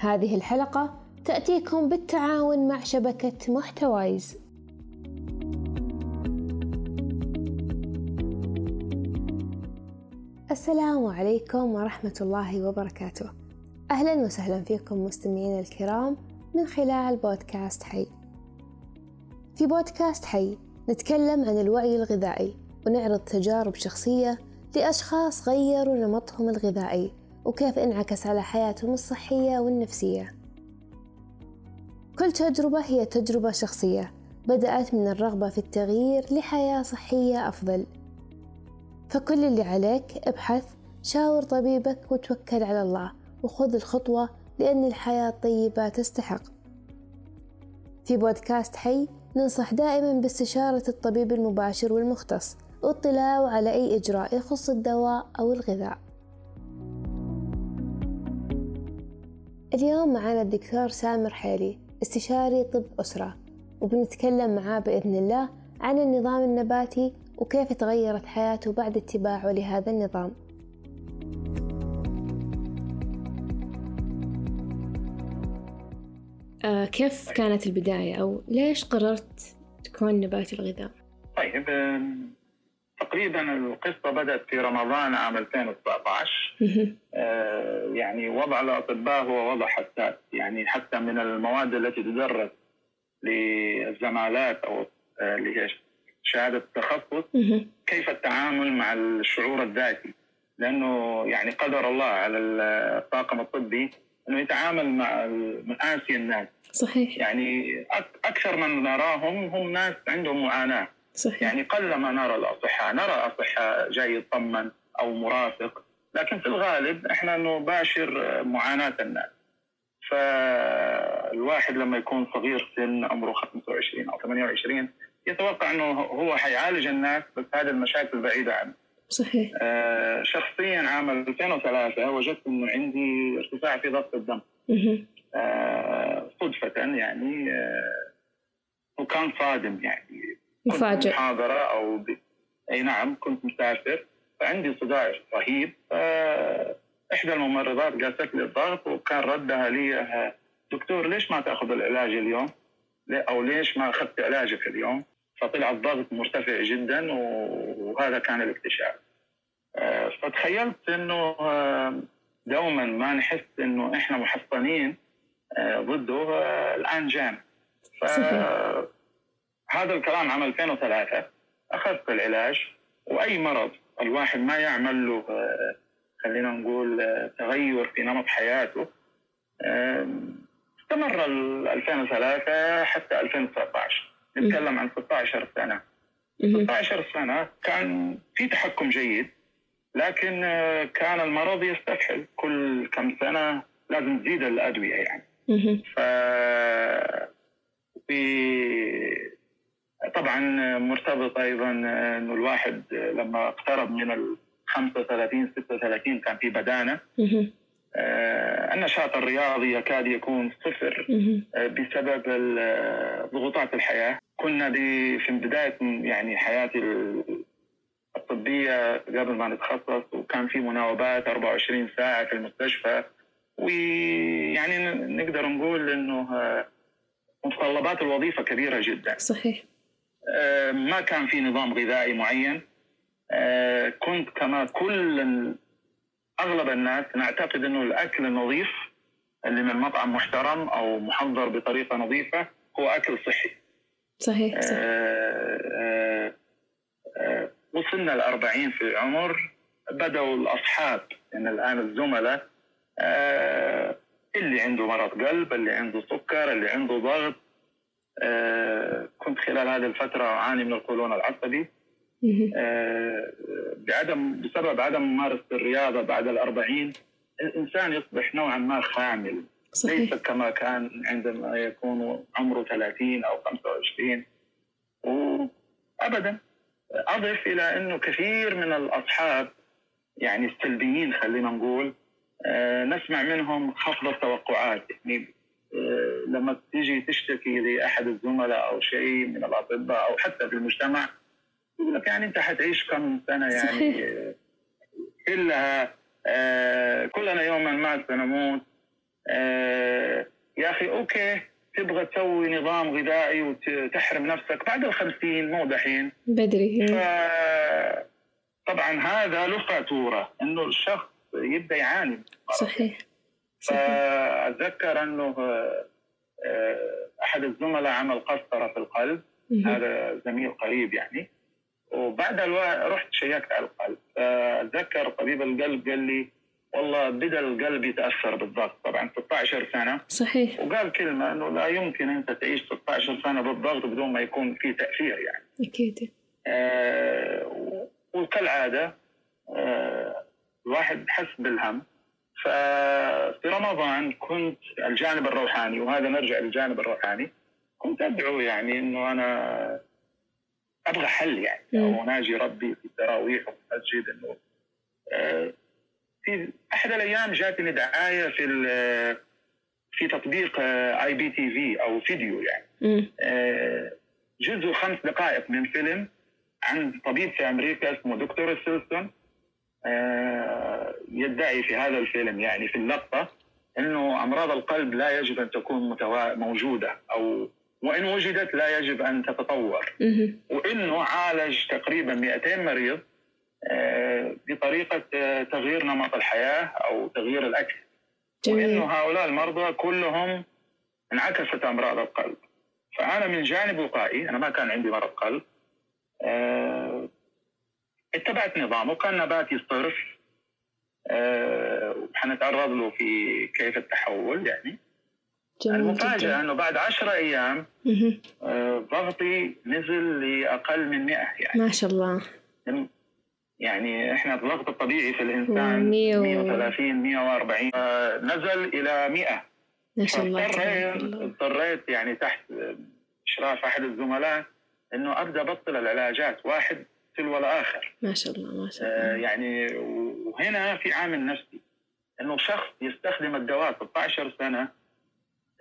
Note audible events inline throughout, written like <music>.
هذه الحلقة تأتيكم بالتعاون مع شبكة محتوايز. السلام عليكم ورحمة الله وبركاته. أهلا وسهلا فيكم مستمعين الكرام من خلال بودكاست حي. في بودكاست حي نتكلم عن الوعي الغذائي ونعرض تجارب شخصية لأشخاص غيروا نمطهم الغذائي. وكيف انعكس على حياتهم الصحية والنفسية. كل تجربة هي تجربة شخصية بدأت من الرغبة في التغيير لحياة صحية أفضل. فكل اللي عليك ابحث شاور طبيبك وتوكل على الله وخذ الخطوة لأن الحياة الطيبة تستحق. في بودكاست حي ننصح دائما باستشارة الطبيب المباشر والمختص واطلاعه على أي إجراء يخص الدواء أو الغذاء. اليوم معنا الدكتور سامر حيلي استشاري طب أسرة وبنتكلم معاه بإذن الله عن النظام النباتي وكيف تغيرت حياته بعد اتباعه لهذا النظام. آه كيف كانت البداية؟ أو ليش قررت تكون نباتي الغذاء؟ طيب تقريبا القصة بدأت في رمضان عام 2019 آه يعني وضع الأطباء هو وضع حساس. يعني حتى من المواد التي تدرس للزمالات أو آه، اللي هي شهادة التخصص كيف التعامل مع الشعور الذاتي؟ لأنه يعني قدر الله على الطاقم الطبي أنه يتعامل مع مآسي الناس. صحيح. يعني أكثر من نراهم هم ناس عندهم معاناة. صحيح. يعني قل ما نرى الأصحاء نرى أصحاء جاي يطمن أو مرافق. لكن في الغالب إحنا نباشر معاناة الناس. فالواحد لما يكون صغير سن عمره 25 أو 28 يتوقع أنه هو حيعالج الناس بس هذه المشاكل بعيدة عنه. صحيح. آه شخصيا عام 2003 وجدت إنه عندي ارتفاع في ضغط الدم. آه صدفة يعني آه وكان صادم يعني. مفاجئ. محاضرة أو ب... أي نعم كنت مسافر. فعندي صداع رهيب إحدى الممرضات قاست لي الضغط وكان ردها لي دكتور ليش ما تأخذ العلاج اليوم؟ أو ليش ما أخذت علاجك اليوم؟ فطلع الضغط مرتفع جدا وهذا كان الاكتشاف. آه، فتخيلت إنه آه، دوما ما نحس إنه إحنا محصنين آه، ضده الآن جانا. هذا الكلام عام 2003 أخذت العلاج وأي مرض الواحد ما يعمل له خلينا نقول تغير في نمط حياته. استمر 2003 حتى 2019 نتكلم عن 16 سنة. 16 سنة كان في تحكم جيد لكن كان المرض يستفحل. كل كم سنة لازم تزيد الأدوية يعني. ف في طبعا مرتبط أيضا إنه الواحد لما اقترب من ال 35 36 كان في بدانة. آه، النشاط الرياضي يكاد يكون صفر آه، بسبب ضغوطات الحياة. كنا دي في بداية يعني حياتي الطبية قبل ما نتخصص وكان في مناوبات 24 ساعة في المستشفى. ويعني نقدر نقول إنه آه، متطلبات الوظيفة كبيرة جدا. صحيح. آه، ما كان في نظام غذائي معين. آه، كنت كما كل أغلب الناس نعتقد إنه الأكل النظيف اللي من مطعم محترم أو محضر بطريقة نظيفة هو أكل صحي. صحيح, صحيح. آه آه وصلنا الأربعين في العمر. بدأوا الأصحاب يعني الآن الزملاء آه اللي عنده مرض قلب اللي عنده سكر اللي عنده ضغط آه، كنت خلال هذه الفترة أعاني من القولون العصبي. آه، بعدم بسبب عدم ممارسة الرياضة بعد الأربعين الإنسان يصبح نوعا ما خامل. صحيح. ليس كما كان عندما يكون عمره 30 أو 25 وأبدا أضف إلى أنه كثير من الأصحاب يعني السلبيين خلينا نقول آه، نسمع منهم خفض التوقعات. يعني آه، لما تيجي تشتكي لأحد الزملاء أو شيء من الأطباء أو حتى في المجتمع يقول لك يعني أنت حتعيش كم سنة يعني؟ صحيح. كلها آه كلنا يوما ما سنموت. آه، يا أخي أوكي تبغى تسوي نظام غذائي وتحرم نفسك بعد الخمسين مو دحين. بدري. طبعا هذا له فاتوره إنه الشخص يبدأ يعاني. صحيح. فأتذكر أنه آه، أحد الزملاء عمل قسطرة في القلب. هذا زميل قريب يعني. وبعد الوقت رحت شيكت على القلب. فأتذكر طبيب القلب قال لي والله بدا القلب يتأثر بالضغط. طبعا 16 سنة. صحيح. وقال كلمة إنه لا يمكن أنت تعيش 16 سنة بالضغط بدون ما يكون في تأثير يعني. أكيد. آه وكالعادة آه الواحد حس بالهم. ففي رمضان كنت الجانب الروحاني وهذا نرجع للجانب الروحاني كنت أدعو يعني إنه أنا أبغى حل يعني أو أناجي ربي في التراويح وفي المسجد إنه آه، في أحد الأيام جاتني دعاية في في تطبيق IPTV أو فيديو يعني. آه، جزء خمس دقائق من فيلم عن طبيب في أمريكا اسمه دكتور سيلسون يدعي في هذا الفيلم يعني في اللقطة إنه أمراض القلب لا يجب أن تكون موجودة أو وإن وجدت لا يجب أن تتطور. وإنه عالج تقريبا 200 مريض آه، بطريقة آه، تغيير نمط الحياة أو تغيير الأكل. جميل. وإنه هؤلاء المرضى كلهم انعكست أمراض القلب. فأنا من جانب وقائي أنا ما كان عندي مرض قلب آه، اتبعت نظامه كان نباتي صرف وحنتعرض له في كيف التحول يعني. جميل المفاجأة أنه بعد عشرة أيام ضغطي نزل لأقل من 100 يعني. ما شاء الله. يعني إحنا الضغط الطبيعي في الإنسان 130 140 نزل إلى 100 ما شاء الله اضطريت اضطريت يعني تحت إشراف أحد الزملاء إنه أبدأ أبطل العلاجات. واحد تلو الآخر ما شاء الله ما شاء الله. آه يعني وهنا في عامل نفسي. إنه شخص يستخدم الدواء 16 سنة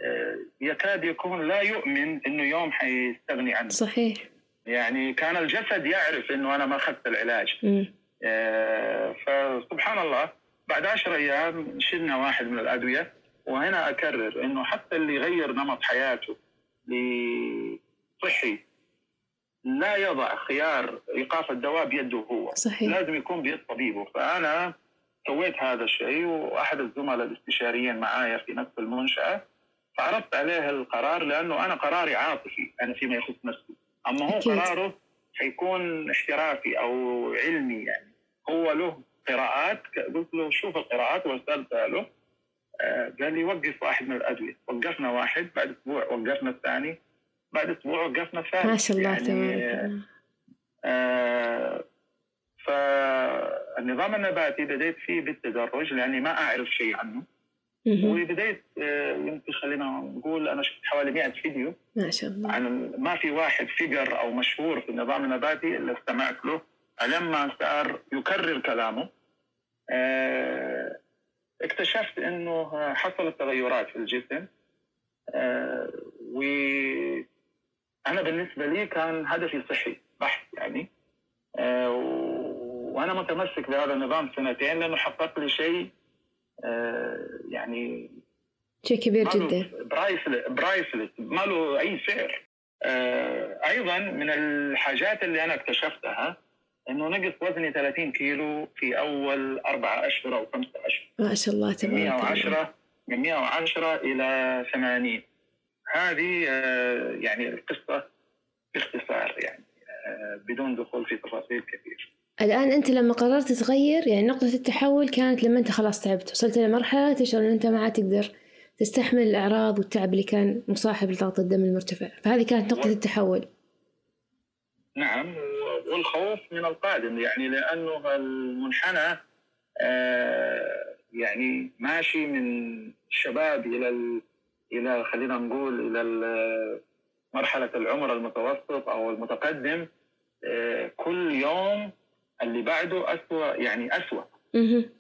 آه يكاد يكون لا يؤمن إنه يوم حيستغني عنه. صحيح. يعني كان الجسد يعرف إنه أنا ما أخذت العلاج. آه فسبحان الله بعد عشر أيام شلنا واحد من الأدوية وهنا أكرر إنه حتى اللي يغير نمط حياته لصحي لا يضع خيار إيقاف الدواء بيده هو. صحيح. لازم يكون بيد طبيبه. فأنا سويت هذا الشيء وأحد الزملاء الاستشاريين معايا في نفس المنشأة فعرضت عليه القرار لأنه أنا قراري عاطفي أنا فيما يخص نفسي. أما هو أكيد. قراره حيكون احترافي أو علمي يعني. هو له قراءات قلت له شوف القراءات وارسلتها له. آه قال لي وقف واحد من الأدوية. وقفنا واحد بعد أسبوع وقفنا الثاني. بعد أسبوع وقفنا الثالث ما شاء الله يعني تمام آه فالنظام النباتي بديت فيه بالتدرج لأني ما أعرف شيء عنه. وبديت آه، يمكن خلينا نقول أنا شفت حوالي 100 فيديو ما شاء الله. عن ما في واحد فيجر أو مشهور في النظام النباتي إلا استمعت له. لما صار يكرر كلامه آه، اكتشفت إنه حصلت تغيرات في الجسم آه، و أنا بالنسبة لي كان هدفي صحي بحت يعني. وأنا متمسك بهذا النظام سنتين لأنه حقق لي شيء آه، يعني شيء كبير جدا. برايسلت ما له أي سعر. آه، أيضا من الحاجات اللي أنا اكتشفتها إنه نقص وزني 30 كيلو في أول أربع أشهر أو خمسة أشهر. ما شاء الله تبارك 110 من 110 إلى 80 هذه آه، يعني القصة باختصار يعني بدون دخول في تفاصيل كثير. الآن أنت لما قررت تغير يعني نقطة التحول كانت لما أنت خلاص تعبت وصلت لمرحلة تشعر أن أنت ما عاد تقدر تستحمل الأعراض والتعب اللي كان مصاحب لضغط الدم المرتفع. فهذه كانت نقطة التحول. نعم والخوف من القادم يعني لأنه المنحنى آه، يعني ماشي من الشباب إلى إلى خلينا نقول إلى مرحلة العمر المتوسط أو المتقدم آه، كل يوم اللي بعده أسوأ يعني أسوأ.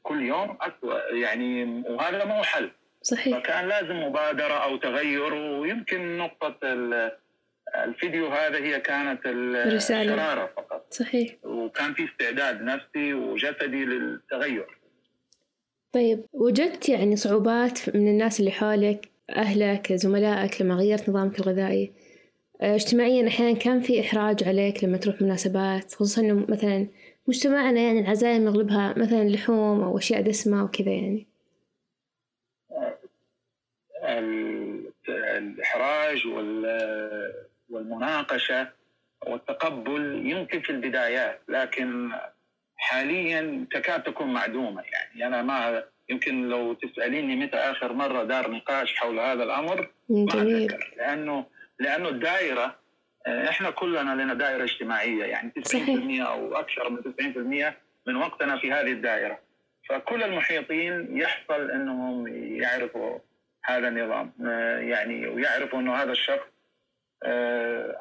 كل يوم أسوأ يعني وهذا مو حل. صحيح. فكان لازم مبادرة أو تغير ويمكن نقطة الفيديو هذا هي كانت الشرارة فقط. صحيح. وكان في استعداد نفسي وجسدي للتغير. طيب وجدت يعني صعوبات من الناس اللي حولك أهلك زملائك لما غيرت نظامك الغذائي. آه، اجتماعيا أحيانا كان في إحراج عليك لما تروح مناسبات خصوصا إنه مثلا مجتمعنا يعني العزايم يغلبها مثلا لحوم أو أشياء دسمة وكذا يعني. الإحراج والمناقشة والتقبل يمكن في البدايات لكن حاليا تكاد تكون معدومة يعني. أنا ما يمكن لو تسأليني متى آخر مرة دار نقاش حول هذا الأمر ما أتذكر. لأنه لأنه الدائرة آه، إحنا كلنا لنا دائرة اجتماعية يعني 90% صحيح. أو أكثر من 90% من وقتنا في هذه الدائرة. فكل المحيطين يحصل إنهم يعرفوا هذا النظام آه، يعني ويعرفوا إنه هذا الشخص آه،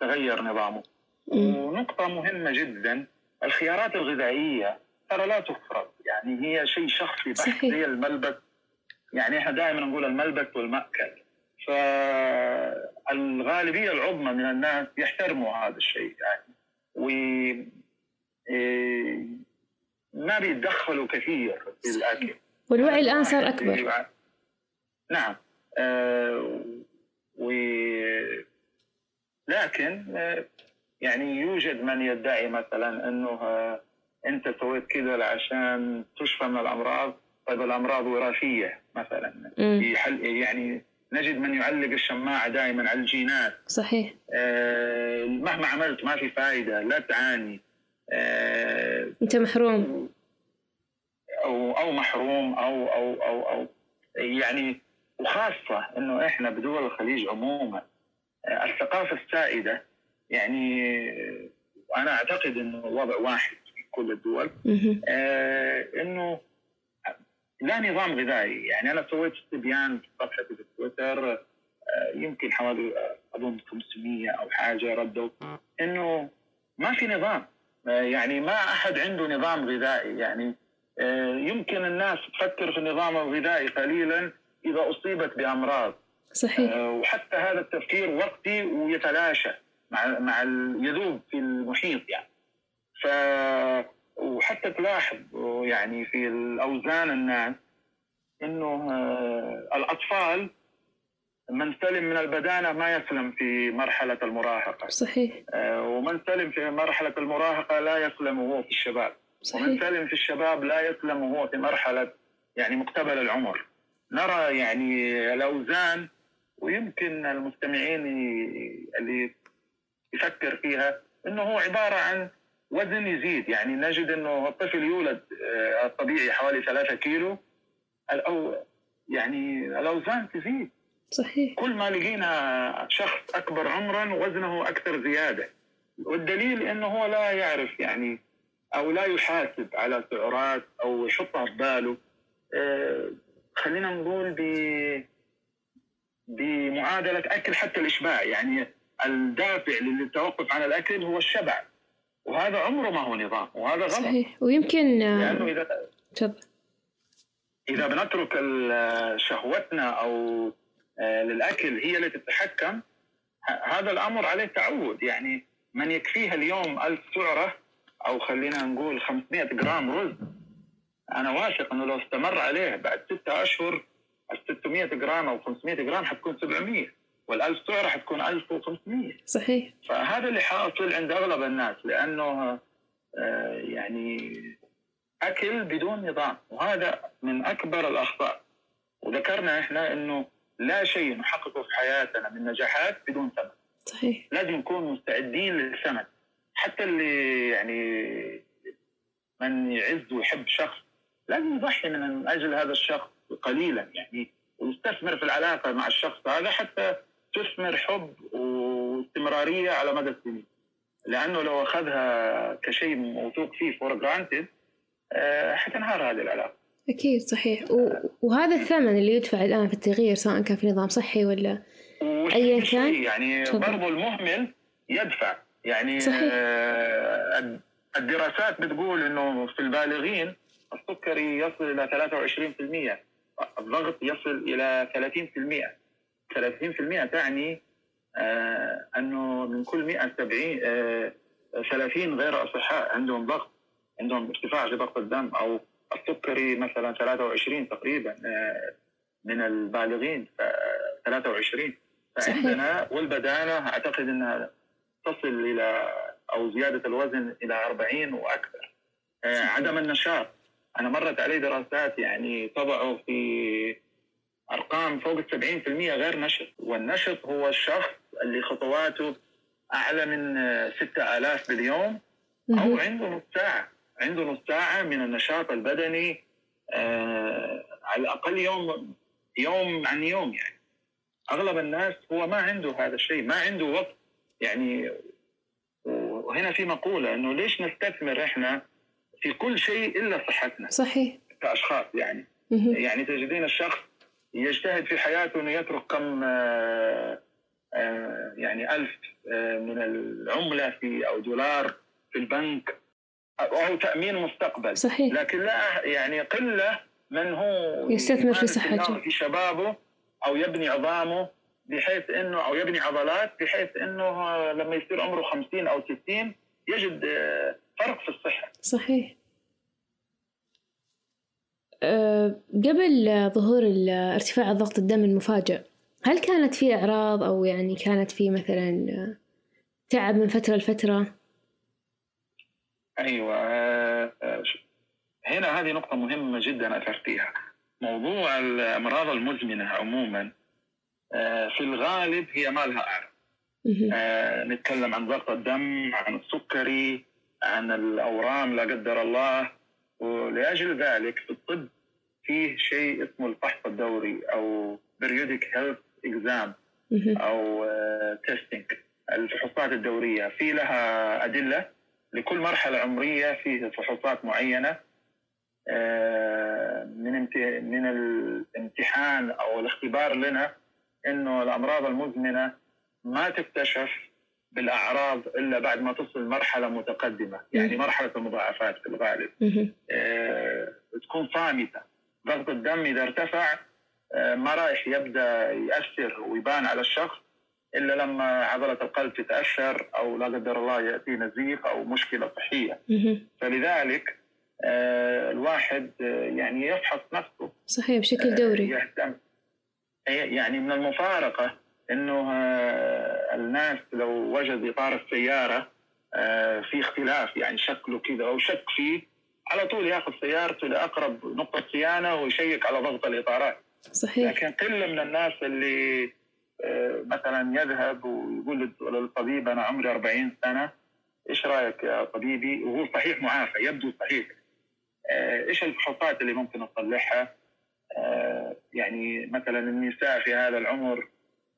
تغير نظامه. ونقطة مهمة جدا الخيارات الغذائية ترى لا تفرض. يعني هي شيء شخصي بحت. زي الملبس. يعني إحنا دائما نقول الملبس والمأكل. فالغالبيه العظمى من الناس يحترموا هذا الشيء يعني. و إيه، ما بيتدخلوا كثير في الأكل. والوعي الآن صار أكبر. نعم. آه و لكن آه يعني يوجد من يدعي مثلا إنه آه انت سويت كذا عشان تشفى من الأمراض طيب الأمراض وراثية مثلا. يحل يعني نجد من يعلق الشماعة دائما على الجينات. صحيح. آه مهما عملت ما في فائدة لا تعاني. آه أنت محروم. أو أو محروم أو أو أو أو. يعني وخاصة إنه إحنا بدول الخليج عموما آه الثقافة السائدة يعني أنا أعتقد إنه الوضع واحد. كل الدول. آه إنه لا نظام غذائي. يعني أنا سويت استبيان في صفحتي في تويتر آه، يمكن حوالي آه، أظن 500 أو حاجة ردوا. إنه ما في نظام. آه، يعني ما أحد عنده نظام غذائي. يعني يمكن الناس تفكر في النظام الغذائي قليلا إذا أصيبت بأمراض. صحيح. وحتى هذا التفكير وقتي ويتلاشى مع مع يذوب في المحيط يعني. ف وحتى تلاحظ يعني في الأوزان الناس إنه آه، الأطفال من سلم من البدانة ما يسلم في مرحلة المراهقة. صحيح. آه، ومن سلم في مرحلة المراهقة لا يسلم وهو في الشباب. صحيح. ومن سلم في الشباب لا يسلم وهو في مرحلة يعني مقتبل العمر. نرى يعني الأوزان ويمكن المستمعين اللي يفكر فيها إنه هو عبارة عن وزن يزيد. يعني نجد إنه الطفل يولد آه، الطبيعي حوالي 3 كيلو. أو يعني الأوزان تزيد. صحيح. كل ما لقينا شخص أكبر عمرا وزنه أكثر زيادة. والدليل إنه هو لا يعرف يعني أو لا يحاسب على سعرات أو يحطها في باله. آه، خلينا نقول ب بمعادلة أكل حتى الإشباع. يعني الدافع للتوقف عن الأكل هو الشبع. وهذا عمره ما هو نظام وهذا غلط. صحيح. ويمكن لأنه اذا تفضل. إذا بنترك شهوتنا أو آه، للأكل هي اللي تتحكم هذا الأمر عليه تعود. يعني من يكفيها اليوم ألف سعرة أو خلينا نقول 500 جرام رز أنا واثق إنه لو استمر عليه بعد ستة أشهر ال 600 جرام أو 500 جرام حتكون 700 وال1000 سعره حتكون 1500 صحيح. فهذا اللي حاصل عند أغلب الناس لأنه آه، يعني أكل بدون نظام وهذا من أكبر الأخطاء. وذكرنا إحنا إنه لا شيء نحققه في حياتنا من نجاحات بدون ثمن صحيح. لازم نكون مستعدين للثمن حتى اللي يعني من يعز ويحب شخص لازم يضحي من أجل هذا الشخص قليلا يعني ويستثمر في العلاقة مع الشخص هذا حتى تثمر حب واستمرارية على مدى السنين. لأنه لو أخذها كشيء موثوق فيه for granted آه، حتنهار هذه العلاقة. أكيد صحيح. و... وهذا الثمن اللي يدفع الآن في التغيير سواء كان في نظام صحي ولا ايا كان؟ يعني برضو المهمل يدفع. يعني صحيح. آه الدراسات بتقول إنه في البالغين السكري يصل إلى 23% الضغط يصل إلى 30% 30% تعني آه أنه من كل 170 آه 30 غير أصحاء عندهم ضغط عندهم ارتفاع في ضغط الدم أو السكري مثلا 23 تقريبا آه، من البالغين 23 فعندنا والبدانة أعتقد إنها تصل إلى أو زيادة الوزن إلى 40 وأكثر. آه، عدم النشاط. أنا مرت علي دراسات يعني طبعوا في أرقام فوق ال 70% غير نشط. والنشط هو الشخص اللي خطواته أعلى من 6000 باليوم أو عنده نص ساعة. عنده نص ساعة من النشاط البدني آه على الأقل يوم يوم عن يوم يعني. أغلب الناس هو ما عنده هذا الشيء ما عنده وقت يعني. وهنا في مقولة إنه ليش نستثمر إحنا في كل شيء إلا صحتنا صحيح. كأشخاص يعني؟ يعني تجدين الشخص يجتهد في حياته إنه يترك كم آه، آه، يعني ألف آه، من العملة في أو دولار في البنك وهو تأمين مستقبل صحيح لكن لا يعني قلة من هو يستثمر في صحته في شبابه أو يبني عظامه بحيث إنه أو يبني عضلات بحيث إنه لما يصير عمره 50 أو 60 يجد فرق في الصحة. صحيح. أه قبل ظهور ارتفاع ضغط الدم المفاجئ هل كانت في أعراض أو يعني كانت في مثلا تعب من فترة لفترة؟ أيوة هنا هذه نقطة مهمة جدا أثرتيها موضوع الأمراض المزمنة عموما في الغالب هي ما لها أعراض. نتكلم عن ضغط الدم عن السكري عن الأورام لا قدر الله ولأجل ذلك في الطب فيه شيء اسمه الفحص الدوري أو periodic health exam أو testing آه، الفحوصات الدورية في لها أدلة لكل مرحلة عمرية في فحوصات معينة آه، من من الامتحان أو الاختبار لنا إنه الأمراض المزمنة ما تكتشف بالأعراض إلا بعد ما تصل مرحلة متقدمة يعني مرحلة المضاعفات في الغالب. آه، تكون صامتة. ضغط الدم إذا ارتفع آه، ما رايح يبدأ يأثر ويبان على الشخص إلا لما عضلة القلب تتأثر أو لا قدر الله يأتي نزيف أو مشكلة صحية. فلذلك آه، الواحد آه، يعني يفحص نفسه. صحيح بشكل دوري. يهتم. يعني من المفارقة إنه الناس لو وجد إطار السيارة في اختلاف يعني شكله كذا أو شك فيه على طول ياخذ سيارته لأقرب نقطة صيانة ويشيك على ضغط الإطارات. صحيح. لكن قلة من الناس اللي آه، مثلا يذهب ويقول للطبيب أنا عمري 40 سنة إيش رأيك يا طبيبي؟ وهو صحيح معافى يبدو صحيح. آه، إيش الفحوصات اللي ممكن أصلحها؟ آه، يعني مثلا النساء في هذا العمر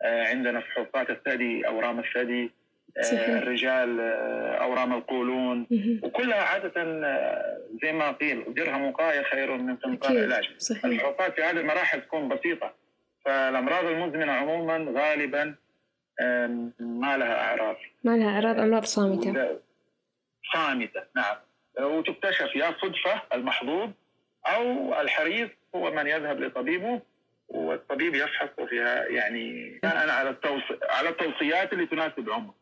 عندنا فحوصات الثدي أورام الثدي صحيح. الرجال أورام القولون. وكلها عادة زي ما قيل درهم وقاية خير من قنطار علاج الفحوصات في هذه المراحل تكون بسيطة. فالأمراض المزمنة عموما غالبا ما لها أعراض. ما لها أعراض أمراض صامتة. صامتة نعم. وتكتشف يا صدفة المحظوظ أو الحريص هو من يذهب لطبيبه والطبيب يفحص فيها يعني بناء على التوصي... على التوصيات اللي تناسب عمره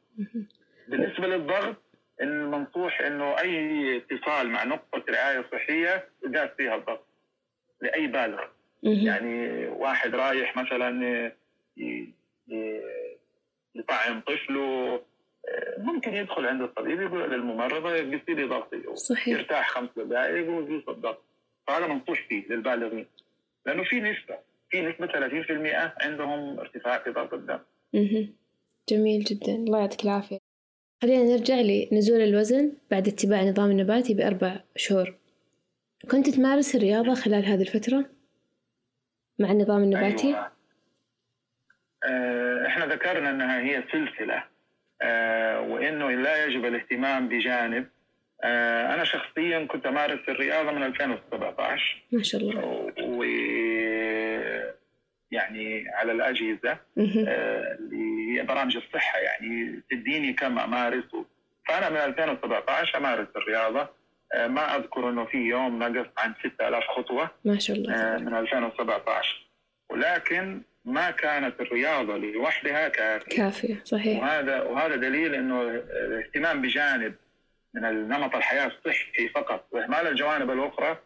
بالنسبة للضغط المنصوح إنه أي اتصال مع نقطة رعاية صحية يقاس فيها الضغط لأي بالغ. يعني واحد رايح مثلا يطعم طفله ممكن يدخل عند الطبيب يقول للممرضة يقيس لي ضغطي. صحيح. يرتاح خمس دقائق ويقيس الضغط. فهذا منصوح فيه للبالغين. لأنه في نسبة. في نسبة 30% عندهم ارتفاع في ضغط الدم. جميل جدا. الله يعطيك العافية. خلينا نرجع لنزول الوزن بعد اتباع النظام النباتي بأربع شهور. كنت تمارس الرياضة خلال هذه الفترة مع النظام النباتي؟ أيوة. إحنا ذكرنا إنها هي سلسلة. آه، وإنه لا يجب الاهتمام بجانب. آه، أنا شخصيا كنت أمارس الرياضة من 2017 ما شاء الله. و يعني على الأجهزة آه، اللي هي برامج الصحة. يعني تديني كم أمارس. فأنا من 2017 أمارس الرياضة. آه، ما أذكر إنه في يوم نقص عن 6000 خطوة ما شاء الله. آه، من 2017 ولكن ما كانت الرياضة لوحدها كافية. كافية صحيح. وهذا وهذا دليل إنه الاهتمام بجانب من نمط الحياة الصحي فقط. واهمال الجوانب الأخرى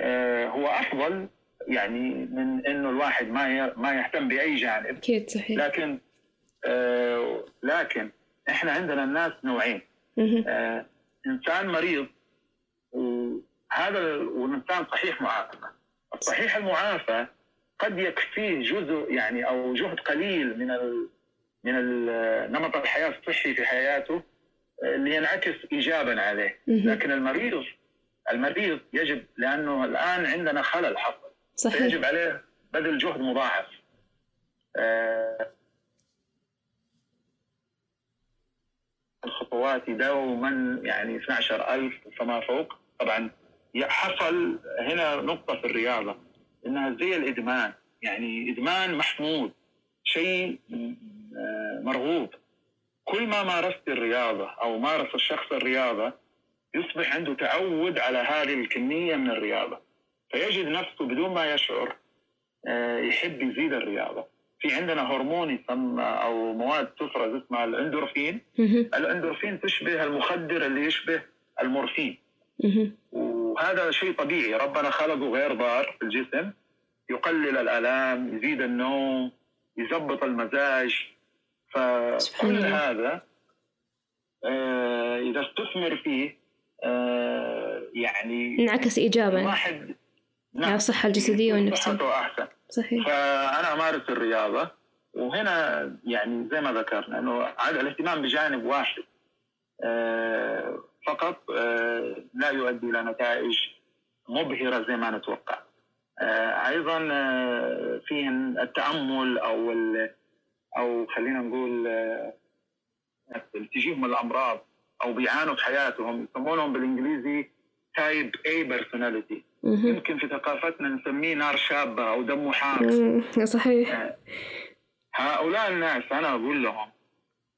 آه، هو أفضل يعني من إنه الواحد ما ما يهتم بأي جانب. أكيد صحيح. لكن آه لكن إحنا عندنا الناس نوعين. آه إنسان مريض وهذا وانسان صحيح معافى. الصحيح المعافى قد يكفيه جزء يعني أو جهد قليل من ال من نمط الحياة الصحي في حياته اللي ينعكس ايجابا عليه. لكن المريض المريض يجب لأنه الآن عندنا خلل حصل. صحيح. يجب عليه بذل جهد مضاعف. آه، الخطوات دوما يعني 12000 فما فوق. طبعا حصل هنا نقطة في الرياضة إنها زي الإدمان. يعني إدمان محمود شيء آه، مرغوب. كل ما مارست الرياضة أو مارس الشخص الرياضة يصبح عنده تعود على هذه الكمية من الرياضة. فيجد نفسه بدون ما يشعر آه، يحب يزيد الرياضة. في عندنا هرمون يسمى أو مواد تفرز اسمها الاندورفين. الاندورفين تشبه المخدر اللي يشبه المورفين. وهذا شيء طبيعي. ربنا خلقه غير ضار في الجسم. يقلل الألام يزيد النوم يزبط المزاج. فكل هذا آه إذا استثمر فيه آه يعني انعكس ايجابا. واحد نعم. على الصحه الجسدية والنفسية. صحته أحسن. صحيح. فأنا أمارس الرياضة وهنا يعني زي ما ذكرنا إنه الاهتمام بجانب واحد آه، فقط آه، لا يؤدي إلى نتائج مبهرة زي ما نتوقع. آه، أيضا فيه التأمل أو أو خلينا نقول تجيهم الأمراض أو بيعانوا في حياتهم يسمونهم بالإنجليزي type A personality يمكن في ثقافتنا نسميه نار شابة أو دم حار صحيح. آه، هؤلاء الناس أنا أقول لهم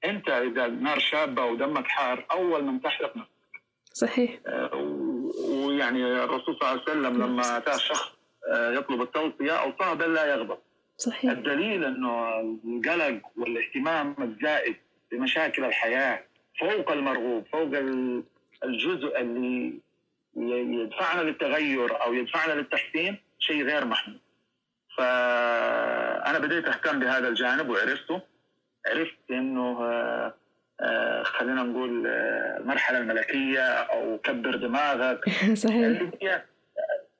أنت إذا نار شابة ودمك حار أول من تحرق نفسك. صحيح. آه، ويعني الرسول صلى الله عليه وسلم لما أتاه شخص آه، يطلب التوصية اوصاه بل لا يغضب. صحيح. الدليل إنه القلق والاهتمام الزائد بمشاكل الحياة فوق المرغوب فوق الجزء اللي يدفعنا للتغير أو يدفعنا للتحسين شيء غير محمود فأنا بديت أهتم بهذا الجانب وعرفته. عرفت إنه آه، آه، خلينا نقول آه، المرحله الملكية أو كبر دماغك. <laughs> صحيح.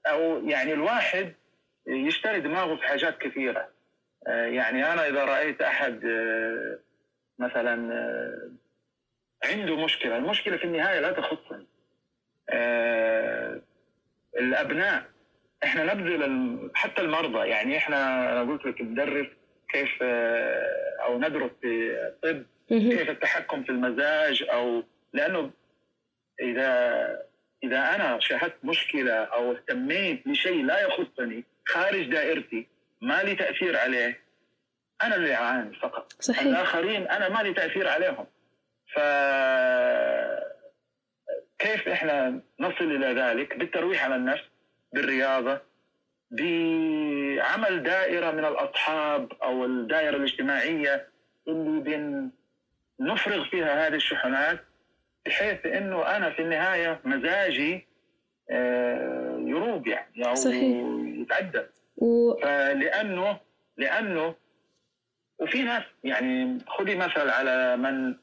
أو يعني الواحد يشتري دماغه في حاجات كثيرة. يعني أنا إذا رأيت أحد مثلا عنده مشكلة المشكلة في النهاية لا تخصني. آه الأبناء. إحنا نبذل حتى المرضى يعني إحنا أنا قلت لك ندرس كيف آه أو ندرس في الطب كيف التحكم في المزاج أو لأنه إذا إذا أنا شاهدت مشكلة أو اهتميت بشيء لا يخصني خارج دائرتي ما لي تأثير عليه أنا اللي أعاني فقط. صحيح. الآخرين أنا ما لي تأثير عليهم. ف كيف إحنا نصل إلى ذلك بالترويح على النفس بالرياضة بعمل دائرة من الأصحاب أو الدائرة الاجتماعية اللي بن نفرغ فيها هذه الشحنات بحيث إنه أنا في النهاية مزاجي آه، يروب يعني أو صحيح. يتعدل و... لأنه لأنه وفي ناس يعني خذي مثل على من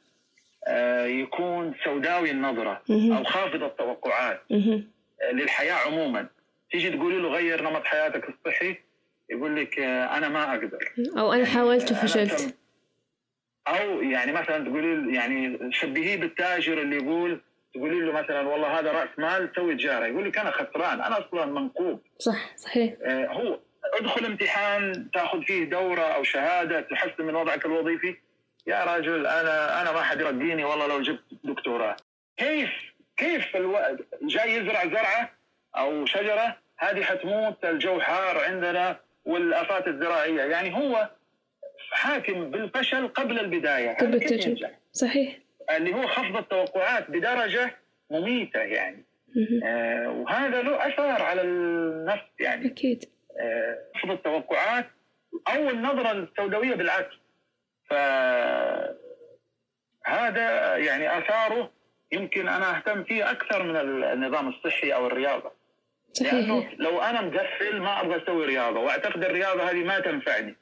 يكون سوداوي النظرة أو خافض التوقعات. آه، للحياة عموما. تيجي تقولي له غير نمط حياتك الصحي يقول لك آه، أنا ما أقدر. أو أنا حاولت وفشلت. أو يعني مثلا تقولي يعني شبهيه بالتاجر اللي يقول تقولي له مثلا والله هذا رأس مال سوي تجارة. يقول لك أنا خسران أنا أصلا منقوب. صح صحيح. هو ادخل امتحان تاخذ فيه دورة أو شهادة تحسن من وضعك الوظيفي. يا رجل أنا أنا ما حد يرقيني والله لو جبت دكتوراه. كيف كيف ألو... جاي يزرع زرعة أو شجرة؟ هذه حتموت الجو حار عندنا والآفات الزراعية. يعني هو حاكم بالفشل قبل البداية. قبل التجربة. صحيح. اللي هو خفض التوقعات بدرجة مميتة يعني. آه وهذا له أثر على النفس يعني. أكيد. آه خفض التوقعات أو النظرة السوداوية بالعكس. فهذا يعني آثاره يمكن أنا أهتم فيه أكثر من النظام الصحي أو الرياضة. لأنه صحيح لو أنا مقفل ما أبغى أسوي رياضة وأعتقد الرياضة هذه ما تنفعني.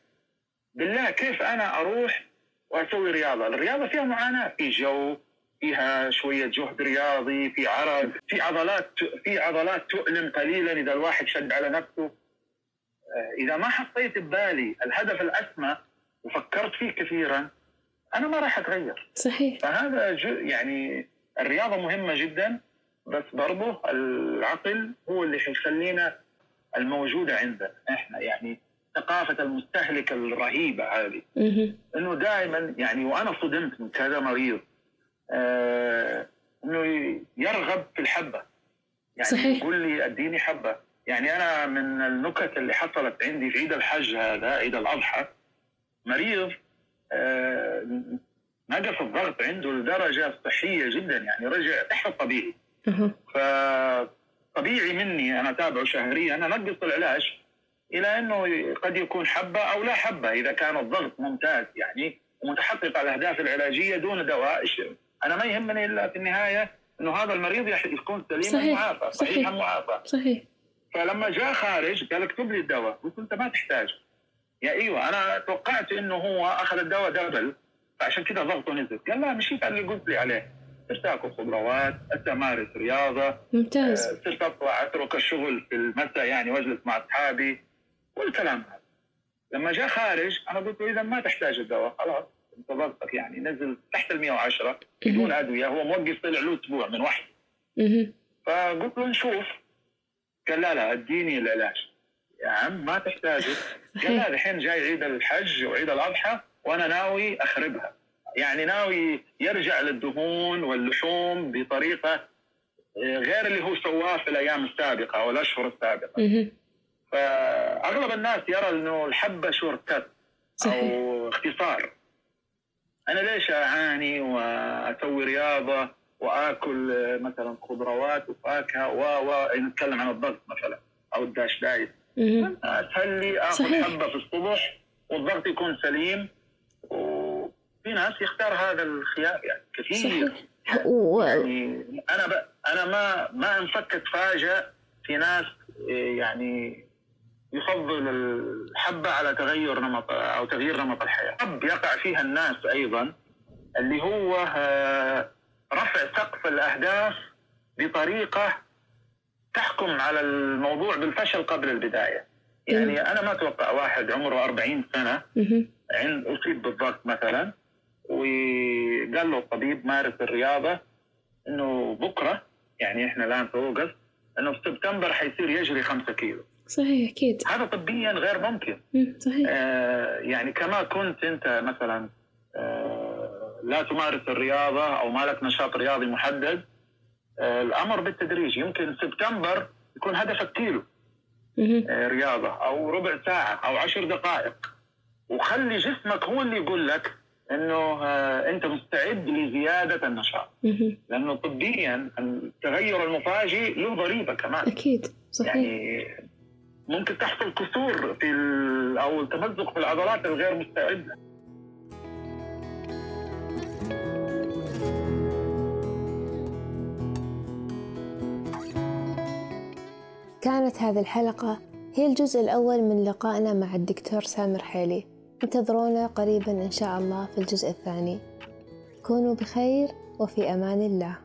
بالله كيف أنا أروح وأسوي رياضة؟ الرياضة فيها معاناة. في جو فيها شوية جهد رياضي في عرق في عضلات في عضلات تؤلم قليلا إذا الواحد شد على نفسه. آه، إذا ما حطيت ببالي الهدف الأسمى وفكرت فيه كثيرا أنا ما راح أتغير. صحيح. فهذا يعني الرياضة مهمة جدا بس برضه العقل هو اللي حيخلينا الموجودة عندنا. إحنا يعني ثقافة المستهلك الرهيبة هذه. إنه دائما يعني وأنا صدمت من كذا مريض آه إنه يرغب في الحبة. يعني صحيح. يقول لي أديني حبة. يعني أنا من النكت اللي حصلت عندي في عيد الحج هذا عيد الأضحى مريض آه نقص الضغط عنده لدرجة صحية جدا يعني رجع تحت الطبيعي. فطبيعي مني أنا أتابعه شهريا أنا انقص العلاج إلى إنه قد يكون حبة أو لا حبة إذا كان الضغط ممتاز يعني ومتحقق الأهداف العلاجية دون دواء أنا ما يهمني إلا في النهاية إنه هذا المريض يكون سليما صحيح. معافى صحيح. صحيحا معافى صحيح فلما جاء خارج قال اكتب لي الدواء قلت أنت ما تحتاج يا أيوه أنا توقعت إنه هو أخذ الدواء دبل فعشان كذا ضغطه نزل. قال لا مشيت على اللي قلت لي عليه. صرت آكل خضروات أمارس رياضة. ممتاز. آه، صرت أطلع أترك الشغل في المساء يعني وأجلس مع أصحابي. والكلام هذا. لما جاء خارج أنا قلت له إذا ما تحتاج الدواء خلاص أنت ضغطك يعني. نزل تحت ال 110 بدون أدوية. هو موقف طلع له أسبوع من وحده. فقلت له نشوف. قال لا لا اديني العلاج. يا عم ما تحتاجه. قال لا صحيح. الحين جاي عيد الحج وعيد الأضحى وأنا ناوي أخربها. يعني ناوي يرجع للدهون واللحوم بطريقة آه، غير اللي هو سواه في الأيام السابقة أو الأشهر السابقة. فأغلب الناس يرى إنه الحبة شورت صحيح. أو اختصار. أنا ليش أعاني وأسوي رياضة وآكل آه، مثلا خضروات وفاكهة و و نتكلم عن الضغط مثلا أو الداش دايت. اسهل لي صحيح. حبة في الصبح والضغط يكون سليم وفي ناس يختار هذا الخيار يعني كثير صحيح و... يعني أنا ب... أنا ما ما انفك اتفاجئ في ناس إيه، يعني يفضل الحبة على تغير نمط أو تغيير نمط الحياة. حب يقع فيها الناس أيضا اللي هو آه، رفع سقف الأهداف بطريقة تحكم على الموضوع بالفشل قبل البداية. يعني أنا ما أتوقع واحد عمره 40 سنة. عند أصيب بالضغط مثلا وقال له الطبيب مارس الرياضة إنه بكرة يعني إحنا الآن في أوغست إنه في سبتمبر حيصير يجري 5 كيلو صحيح أكيد هذا طبيا غير ممكن مم. صحيح آه يعني كما كنت أنت مثلا آه لا تمارس الرياضة أو ما لك نشاط رياضي محدد الامر بالتدريج. يمكن سبتمبر يكون هدفك كيلو. آه، رياضة أو ربع ساعة أو عشر دقائق. وخلي جسمك هو اللي يقول لك إنه آه، أنت مستعد لزيادة النشاط. لأنه طبيا التغير المفاجئ له ضريبة كمان. أكيد صحيح. يعني ممكن تحصل كسور في أو تمزق في العضلات الغير مستعدة. كانت هذه الحلقة هي الجزء الأول من لقائنا مع الدكتور سامر حيلي. انتظرونا قريبا إن شاء الله في الجزء الثاني. كونوا بخير وفي أمان الله.